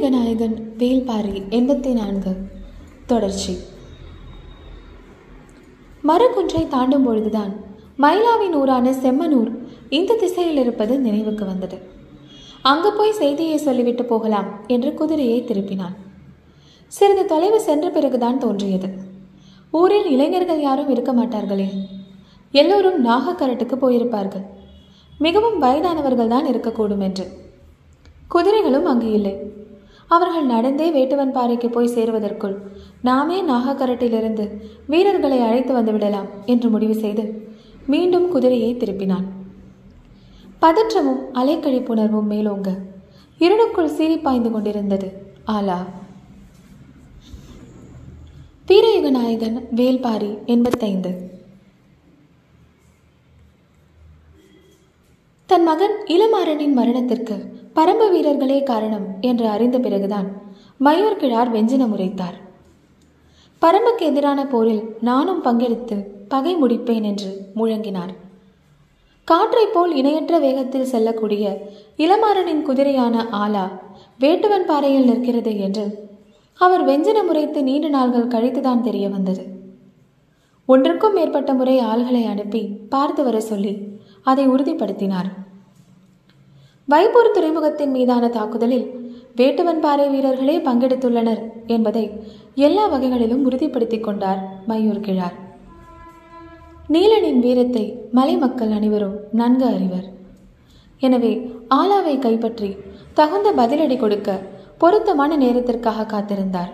வீரயுக நாயகன் வேல்பாரி எண்பத்தி நான்கு. தொடர்ச்சி. மரக்குன்றை தாண்டும் பொழுதுதான் மயிலாவின் ஊரான செம்மனூர் இந்த திசையில் இருப்பது நினைவுக்கு வந்தது. அங்கு போய் செய்தியை சொல்லிவிட்டு போகலாம் என்று குதிரையை திருப்பினான். சிறிது தொலைவு சென்ற பிறகுதான் தோன்றியது. ஊரில் இளைஞர்கள் யாரும் இருக்க மாட்டார்களே. எல்லோரும் நாகக்கரட்டுக்கு போயிருப்பார்கள். மிகவும் வயதானவர்கள் தான் இருக்கக்கூடும் என்று. குதிரைகளும் அங்கு இல்லை. அவர்கள் நடந்தே வேட்டுவன் பாறைக்கு போய் சேருவதற்குள் நாமே நாகக்கரட்டிலிருந்து வீரர்களை அழைத்து வந்துவிடலாம் என்று முடிவு செய்து மீண்டும் குதிரையை திருப்பினான். பதற்றமும் அலைக்கழிப்புணர்வும் மேலோங்க இருளுக்குள் சீறி பாய்ந்து கொண்டிருந்தது ஆலா. வீரயுக நாயகன் வேல்பாரி எண்பத்தைந்து. தன் மகன் இளமாறனின் மரணத்திற்கு பரம்பு வீரர்களே காரணம் என்று அறிந்த பிறகுதான் மயூர் கிழார் வெஞ்சினம் உரைத்தார். பரம்புக்கு எதிரான போரில் நானும் பங்கெடுத்து பகை முடிப்பேன் என்று முழங்கினார். காற்றைப் போல் இணையற்ற வேகத்தில் செல்லக்கூடிய இளமாறனின் குதிரையான ஆலா வேட்டுவன் பாறையில் நிற்கிறது என்று அவர் வெஞ்சனம் உரைத்து நீண்ட நாள்கள் கழித்துதான் தெரிய வந்தது. ஒன்றுக்கும் மேற்பட்ட முறை ஆள்களை அனுப்பி பார்த்து வர சொல்லி அதை உறுதிப்படுத்தினார். வைப்பூர் துறைமுகத்தின் மீதான தாக்குதலில் வேட்டுவன் பாறை வீரர்களே பங்கெடுத்துள்ளனர் என்பதை எல்லா வகைகளிலும் உறுதிப்படுத்திக் கொண்டார் மயூர் கிழார். நீலனின் வீரத்தை மலை மக்கள் அனைவரும் நன்கு அறிவர். எனவே ஆலாவை கைப்பற்றி தகுந்த பதிலடி கொடுக்க பொருத்தமான நேரத்திற்காக காத்திருந்தார்.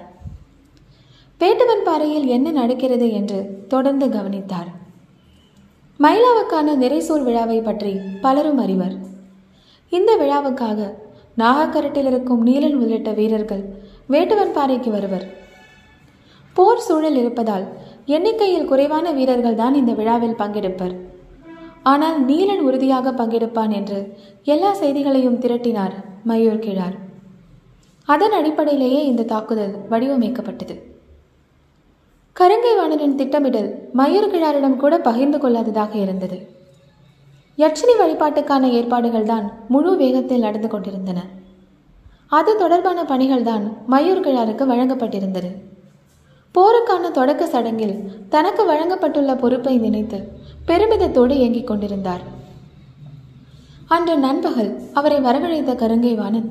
வேட்டுவன் பாறையில் என்ன நடக்கிறது என்று தொடர்ந்து கவனித்தார். மயிலாவுக்கான நிறைசூல் விழாவை பற்றி பலரும் அறிவர். இந்த விழாவுக்காக நாகக்கரட்டில் இருக்கும் நீலன் உள்ளிட்ட வீரர்கள் வேட்டுவன் பாறைக்கு வருவர். போர் சூழல் இருப்பதால் எண்ணிக்கையில் குறைவான வீரர்கள் தான் இந்த விழாவில் பங்கெடுப்பர். ஆனால் நீலன் உறுதியாக பங்கெடுப்பான் என்று எல்லா செய்திகளையும் திரட்டினார் மயூர் கிழார். அதன் அடிப்படையிலேயே இந்த தாக்குதல் வடிவமைக்கப்பட்டது. கருங்கை வாணனின் திட்டமிடல் மயூர் கிழாரிடம் கூட பகிர்ந்து கொள்ளாததாக இருந்தது. யட்சினி வழிபாட்டுக்கான ஏற்பாடுகள் தான் முழு வேகத்தில் நடந்து கொண்டிருந்தன. அது தொடர்பான பணிகள் தான் மயூர் கிழாருக்கு வழங்கப்பட்டிருந்தது. போருக்கான தொடக்க சடங்கில் தனக்கு வழங்கப்பட்டுள்ள பொறுப்பை நினைத்து பெருமிதத்தோடு இயங்கிக் கொண்டிருந்தார். அன்று நண்பகல் அவரை வரவழைத்த கருங்கை வாணன்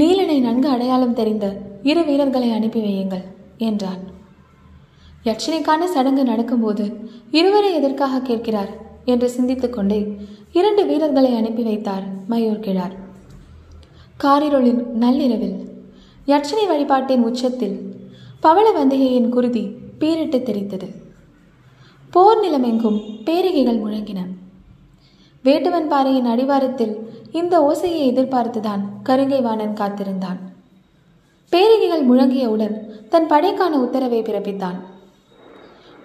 நீலனை நன்கு அடையாளம் தெரிந்த இரு வீரர்களை அனுப்பி வையுங்கள் என்றான். யட்சினிக்கான சடங்கு நடக்கும்போது இருவரை எதற்காக கேட்கிறார்? என்று சிந்தித்துக்கொண்டே இரண்டு வீரர்களை அனுப்பி வைத்தார் மயூர் கிழார். காரிருளின் நள்ளிரவில் யட்சினி வழிபாட்டின் உச்சத்தில் பவள வந்திகையின் குருதி பீரிட்டு தெரித்தது போர் நிலமெங்கும் பேரிகைகள் முழங்கின. வேட்டுவன் பாறையின் அடிவாரத்தில் இந்த ஓசையை எதிர்பார்த்துதான் கருங்கைவாணன் காத்திருந்தான். பேரிகைகள் முழங்கியவுடன் தன் படைக்கான உத்தரவை பிறப்பித்தான்.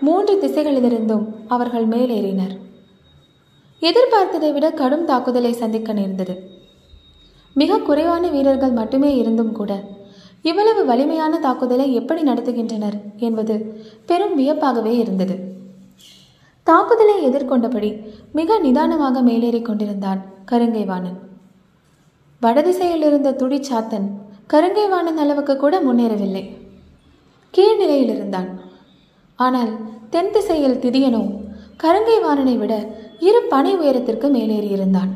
மூன்று திசைகளிலிருந்தும் அவர்கள் மேலேறினர். எதிர்பார்த்ததை விட கடும் தாக்குதலை சந்திக்க நேர்ந்தது. மிக குறைவான வீரர்கள் மட்டுமே இருந்தும் கூட இவ்வளவு வலிமையான தாக்குதலை எப்படி நடத்துகின்றனர் என்பது பெரும் வியப்பாகவே இருந்தது. தாக்குதலை எதிர்கொண்டபடி மிக நிதானமாக மேலேறி கொண்டிருந்தான் கருங்கைவாணன். வடதிசையில் இருந்த துடிச்சாத்தன் கருங்கைவாணன் அளவுக்கு கூட முன்னேறவில்லை. கீழ்நிலையில் இருந்தான் ஆனால் தென் திசையில் திதியனோ கருங்கைவாணனை விட இரு பனை உயரத்திற்கு மேலேறியிருந்தான்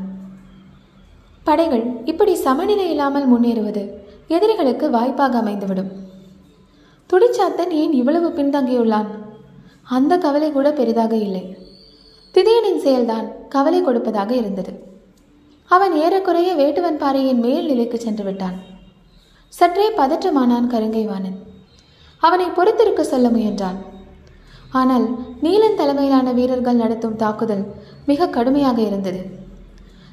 படைகள் இப்படி சமநிலை இல்லாமல் முன்னேறுவது எதிரிகளுக்கு வாய்ப்பாக அமைந்துவிடும். துடிச்சாத்தன் ஏன் இவ்வளவு பின்தங்கியுள்ளான்? அந்த கவலை கூட பெரிதாக இல்லை. திதியனின் செயல்தான் கவலை கொடுப்பதாக இருந்தது. அவன் ஏறக்குறைய வேட்டுவன் பாறையின் மேல் நிலைக்கு சென்று விட்டான். சற்றே பதற்றமானான் கருங்கைவாணன். அவனை பொறுத்திருக்க சொல்ல முயன்றான். ஆனால் நீலன் தலைமையிலான வீரர்கள் நடத்தும் தாக்குதல் மிக கடுமையாக இருந்தது.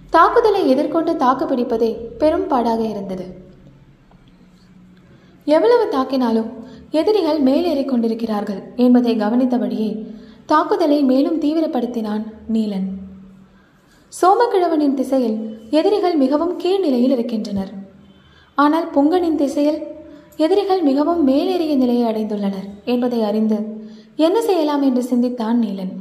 தாக்குதலை எதிர்கொண்டு தாக்கு பிடிப்பதே பெரும் பாடாக இருந்தது. எவ்வளவு தாக்கினாலும் எதிரிகள் மேலேறிக் கொண்டிருக்கிறார்கள் என்பதை கவனித்தபடியே தாக்குதலை மேலும் தீவிரப்படுத்தினான் நீலன். சோமக்கிழவனின் திசையில் எதிரிகள் மிகவும் கீழ்நிலையில் இருக்கின்றனர். ஆனால் பொங்கனின் திசையில் எதிரிகள் மிகவும் மேலேறிய நிலையை அடைந்துள்ளனர் என்பதை அறிந்து என்ன செய்யலாம் என்று சிந்தித்தான் நீலன்.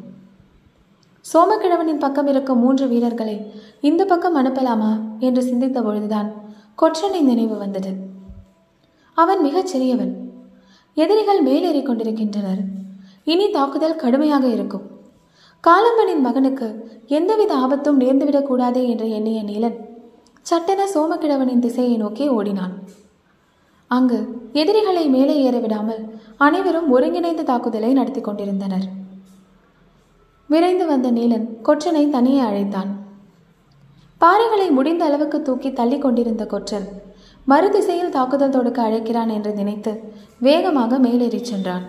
சோமக்கிழவனின் பக்கம் இருக்கும் மூன்று வீரர்களை இந்த பக்கம் அனுப்பலாமா என்று சிந்தித்த பொழுதுதான் கொற்றனின் நினைவு வந்தது. அவன் மிகச் சிறியவன். எதிரிகள் மேலேறிக் கொண்டிருக்கின்றனர். இனி தாக்குதல் கடுமையாக இருக்கும். காலம்பனின் மகனுக்கு எந்தவித ஆபத்தும் நேர்ந்துவிடக்கூடாதே என்று எண்ணிய நீலன் சட்டென சோமக்கிழவனின் திசையை நோக்கி ஓடினான். அங்கு எதிரிகளை மேலே ஏற விடாமல் அனைவரும் ஒருங்கிணைந்த தாக்குதலை நடத்தி கொண்டிருந்தனர். விரைந்து வந்த நீலன் கொற்றனை தனியே அழைத்தான். பாறைகளை முடிந்த அளவுக்கு தூக்கி தள்ளி கொண்டிருந்த கொற்றன் மறுதிசையில் தாக்குதல் தொடுக்க அழைக்கிறான் என்று நினைத்து வேகமாக மேலேறிச் சென்றான்.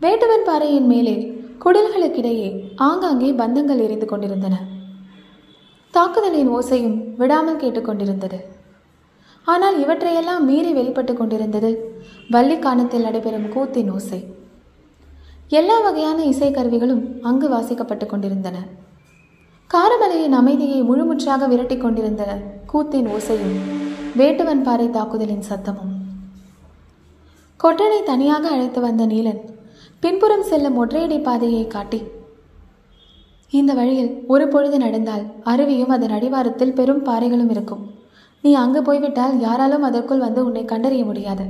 வேட்டுவன் பாறையின் மேலே குடல்களுக்கிடையே ஆங்காங்கே பந்தங்கள் எரிந்து கொண்டிருந்தன. தாக்குதலின் ஓசையும் விடாமல் கேட்டுக்கொண்டிருந்தது ஆனால் இவற்றையெல்லாம் மீறி வெளிப்பட்டு கொண்டிருந்தது. வள்ளிக்கானத்தில் நடைபெறும் கூத்தின் ஓசை. எல்லா வகையான இசைக்கருவிகளும் அங்கு வாசிக்கப்பட்டு கொண்டிருந்தன. காரமலையின் அமைதியை முழுமுற்றாக விரட்டி கொண்டிருந்தன கூத்தின் ஓசையும் வேட்டுவன் பாறை தாக்குதலின் சத்தமும். கொட்டனை தனியாக அழைத்து வந்த நீலன் பின்புறம் செல்லும் ஒற்றையடி பாதையை காட்டி இந்த வழியில் ஒரு பொழுது நடந்தால் அருவியும் அதன் அடிவாரத்தில் பெரும் பாறைகளும் இருக்கும். நீ அங்கு போய்விட்டால் யாராலும் அதற்குள் வந்து உன்னை கண்டறிய முடியாது.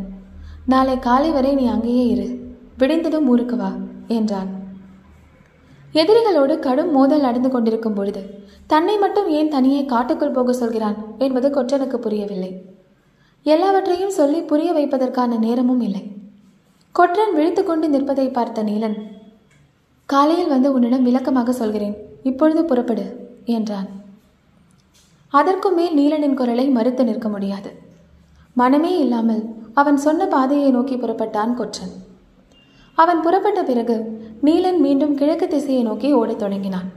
நாளை காலை வரை நீ அங்கேயே இரு. விடிந்ததும் ஊருக்கு வா என்றான். எதிரிகளோடு கடும் மோதல் நடந்து கொண்டிருக்கும் பொழுது தன்னை மட்டும் ஏன் தனியே காட்டுக்குள் போக சொல்கிறான்? என்பது கொற்றனுக்கு புரியவில்லை. எல்லாவற்றையும் சொல்லி புரிய வைப்பதற்கான நேரமும் இல்லை. கொற்றன் விழித்துக்கொண்டு நிற்பதை பார்த்த நீலன் காலையில் வந்து உன்னிடம் விளக்கமாக சொல்கிறேன். இப்பொழுது புறப்படு என்றான். அதற்கும் மேல் நீலனின் குரலை மறுத்து நிற்க முடியாது. மனமே இல்லாமல் அவன் சொன்ன பாதையை நோக்கி புறப்பட்டான் கொற்றன். அவன் புறப்பட்ட பிறகு நீலன் மீண்டும் கிழக்கு திசையை நோக்கி ஓடத் தொடங்கினான்.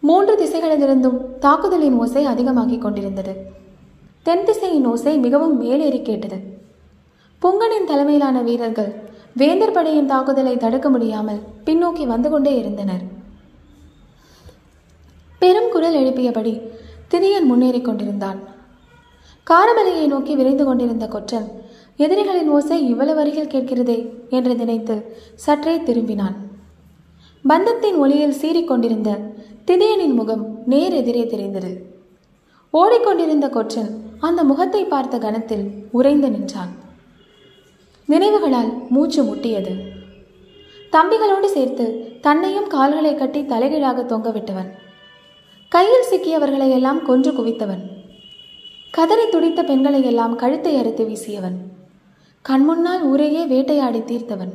மூன்று திசைகளிலிருந்தும் தாக்குதலின் ஓசை அதிகமாகிக் கொண்டிருந்தது. தென் திசையின் ஓசை மிகவும் மேலேறி கேட்டது. புங்கனின் தலைமையிலான வீரர்கள் வேந்தர் படையின் தாக்குதலை தடுக்க முடியாமல் பின்னோக்கி வந்து கொண்டே இருந்தனர். பெரும் குரல் எழுப்பியபடி திதியன் முன்னேறிக் கொண்டிருந்தான். காரமலையை நோக்கி விரைந்து கொண்டிருந்த கொற்றன் எதிரிகளின் ஓசை இவ்வளவு அருகில் கேட்கிறதே? என்று நினைத்து சற்றே திரும்பினான். பந்தத்தின் ஒளியில் சீறிக்கொண்டிருந்த திதியனின் முகம் நேர் எதிரே தெரிந்தது. ஓடிக்கொண்டிருந்த கொற்றன் அந்த முகத்தை பார்த்த கணத்தில் உறைந்து நின்றான். நினைவுகளால் மூச்சு முட்டியது. தம்பிகளோடு சேர்த்து தன்னையும் கால்களை கட்டி தலைகீழாக தொங்கவிட்டவன் கையில் சிக்கியவர்களை எல்லாம் கொன்று குவித்தவன். கதறி துடித்த பெண்களை எல்லாம் கழுத்தை அறுத்து வீசியவன். கண்முன்னால் ஊரையே வேட்டையாடி தீர்த்தவன்.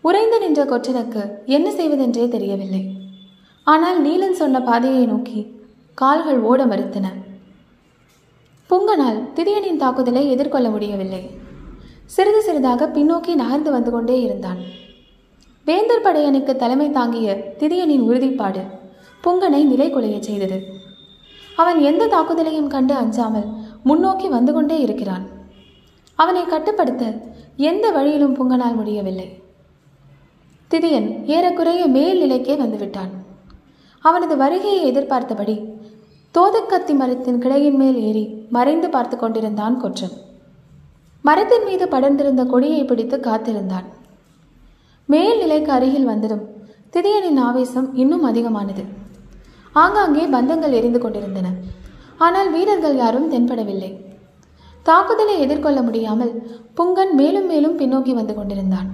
உறைந்து நின்ற கொற்றனுக்கு என்ன செய்வதென்றே தெரியவில்லை. ஆனால் நீலன் சொன்ன பாதையை நோக்கி கால்கள் ஓட மறுத்தன. புங்கனால் திரியனின் தாக்குதலை எதிர்கொள்ள முடியவில்லை. சிறிது சிறிதாக பின்னோக்கி நகர்ந்து வந்து கொண்டே இருந்தான். வேந்தர் படையனுக்கு தலைமை தாங்கிய திரியனின் உறுதிப்பாடு புங்கனை நிலை குலையச் செய்தது. அவன் எந்த தாக்குதலையும் கண்டு அஞ்சாமல் முன்னோக்கி வந்து கொண்டே இருக்கிறான். அவனை கட்டுப்படுத்த எந்த வழியிலும் புங்கனால் முடியவில்லை. திதியன் ஏறக்குறைய மேல் நிலைக்கே வந்துவிட்டான். அவனது வருகையை எதிர்பார்த்தபடி தோதக்கத்தி மரத்தின் கிளையின் மேல் ஏறி மறைந்து பார்த்து கொண்டிருந்தான் கொற்றன். மரத்தின் மீது படர்ந்திருந்த கொடியை பிடித்து காத்திருந்தான். மேல் நிலைக்கு அருகில் வந்ததும் திதியனின் ஆவேசம் இன்னும் அதிகமானது. ஆங்காங்கே பந்தங்கள் எரிந்து கொண்டிருந்தன. ஆனால் வீரர்கள் யாரும் தென்படவில்லை. தாக்குதலை எதிர்கொள்ள முடியாமல் புங்கன் மேலும் மேலும் பின்னோக்கி வந்து கொண்டிருந்தான்.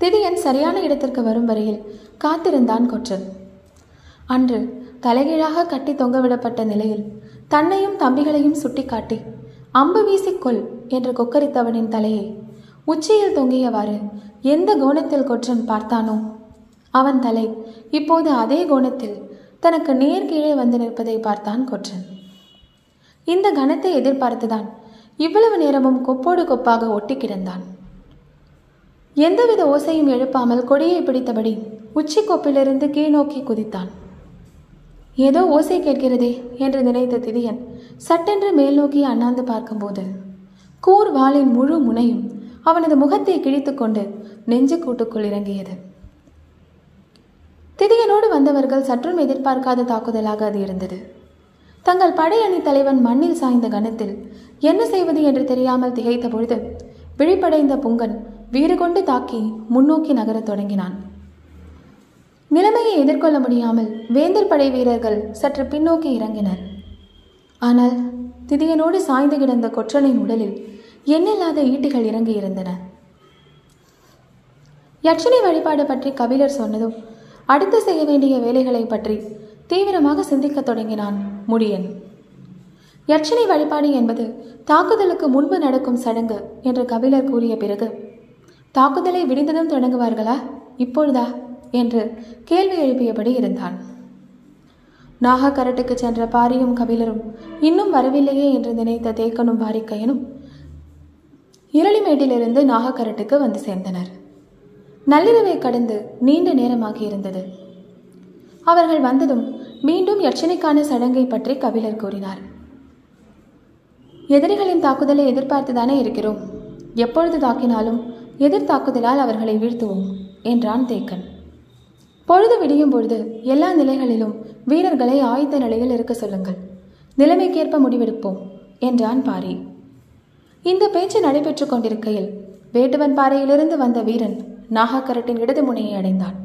திதியன் சரியான இடத்திற்கு வரும் வரையில் காத்திருந்தான் கொற்றன் அன்று தலைகீழாக கட்டி தொங்கவிடப்பட்ட நிலையில் தன்னையும் தம்பிகளையும் சுட்டிக்காட்டி அம்பு வீசிக்கொள் என்று கொக்கரித்தவனின் தலையை உச்சியில் தொங்கியவாறு எந்த கோணத்தில் கொற்றன் பார்த்தானோ அவன் தலை இப்போது அதே கோணத்தில் தனக்கு நேர் கீழே வந்து நிற்பதை பார்த்தான் கொற்றன். இந்த கணத்தை எதிர்பார்த்துதான் இவ்வளவு நேரமும் கொப்போடு கொப்பாக ஒட்டி கிடந்தான். எந்தவித ஓசையும் எழுப்பாமல் கொடியை பிடித்தபடி உச்சி கொப்பிலிருந்து கீழ்நோக்கி குதித்தான். ஏதோ ஓசை கேட்கிறதே என்று நினைத்த திதியன் சட்டென்று மேல் நோக்கி அண்ணாந்து பார்க்கும்போது கூர் வாளின் முழு முனையும் அவனது முகத்தை கிழித்துக்கொண்டு நெஞ்சு கூட்டுக்குள் இறங்கியது. திதியனோடு வந்தவர்கள் சற்றும் எதிர்பார்க்காத தாக்குதலாக அது இருந்தது. தங்கள் படையணி தலைவன் மண்ணில் சாய்ந்த கணத்தில் என்ன செய்வது என்று தெரியாமல் திகைத்த பொழுது விழிப்படைந்த புங்கன் வீறு கொண்டு தாக்கி முன்னோக்கி நகரத் தொடங்கினான். நிலைமையை எதிர்கொள்ள முடியாமல் வேந்தர் படை வீரர்கள் சற்று பின்னோக்கி இறங்கினர். ஆனால் திதியனோடு சாய்ந்து கிடந்த கொற்றனின் உடலில் எண்ணில்லாத ஈட்டிகள் இறங்கி இருந்தன யட்சணி வழிபாடு பற்றி கபிலர் சொன்னதும் அடுத்து செய்ய வேண்டிய வேலைகளை பற்றி தீவிரமாக சிந்திக்கத் தொடங்கினான் முடியன். யட்சணி வழிபாடு என்பது தாக்குதலுக்கு முன்பு நடக்கும் சடங்கு என்று கபிலர் கூறிய பிறகு தாக்குதலை விடிந்ததும் தொடங்குவார்களா? இப்பொழுதா? என்று கேள்வி எழுப்பியபடி இருந்தான். நாகக்கரட்டுக்கு சென்ற பாரியும் கபிலரும் இன்னும் வரவில்லையே என்று நினைத்த தேக்கனும் பாரிக்கையனும் இரளிமேட்டிலிருந்து நாகக்கரட்டுக்கு வந்து சேர்ந்தனர். நள்ளிரவை கடந்து நீண்ட நேரமாகி இருந்தது. அவர்கள் வந்ததும் மீண்டும் யட்சணைக்கான சடங்கை பற்றி கபிலர் கூறினார். எதிரிகளின் தாக்குதலை எதிர்பார்த்துதானே இருக்கிறோம். எப்பொழுது தாக்கினாலும் எதிர் தாக்குதலால் அவர்களை வீழ்த்துவோம் என்றான் தேக்கன். பொழுது விடியும் பொழுது எல்லா நிலைகளிலும் வீரர்களை ஆயத்த நிலையில் இருக்க சொல்லுங்கள். நிலைமைக்கேற்ப முடிவெடுப்போம் என்றான் பாரி. இந்த பேச்சு நடைபெற்றுக் கொண்டிருக்கையில் வேட்டுவன் பாறையிலிருந்து வந்த வீரன் நாகாக்கரட்டின் இடது முனையை அடைந்தான்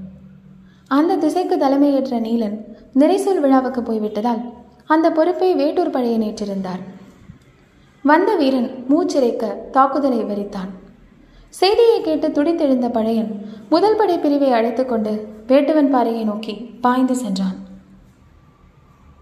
அந்த திசைக்கு தலைமையேற்ற நீலன் நிறைசொல் விழாவுக்கு போய்விட்டதால் அந்த பொறுப்பை வேட்டூர் பழையன் ஏற்றிருந்தார் வந்த வீரன் மூச்சிறைக்க தாக்குதலை விவரித்தான் செய்தியை கேட்டு துடித்தெழுந்த பழையன் முதல் படை பிரிவை அழைத்துக்கொண்டு வேட்டுவன் பாறையை நோக்கி பாய்ந்து சென்றான்.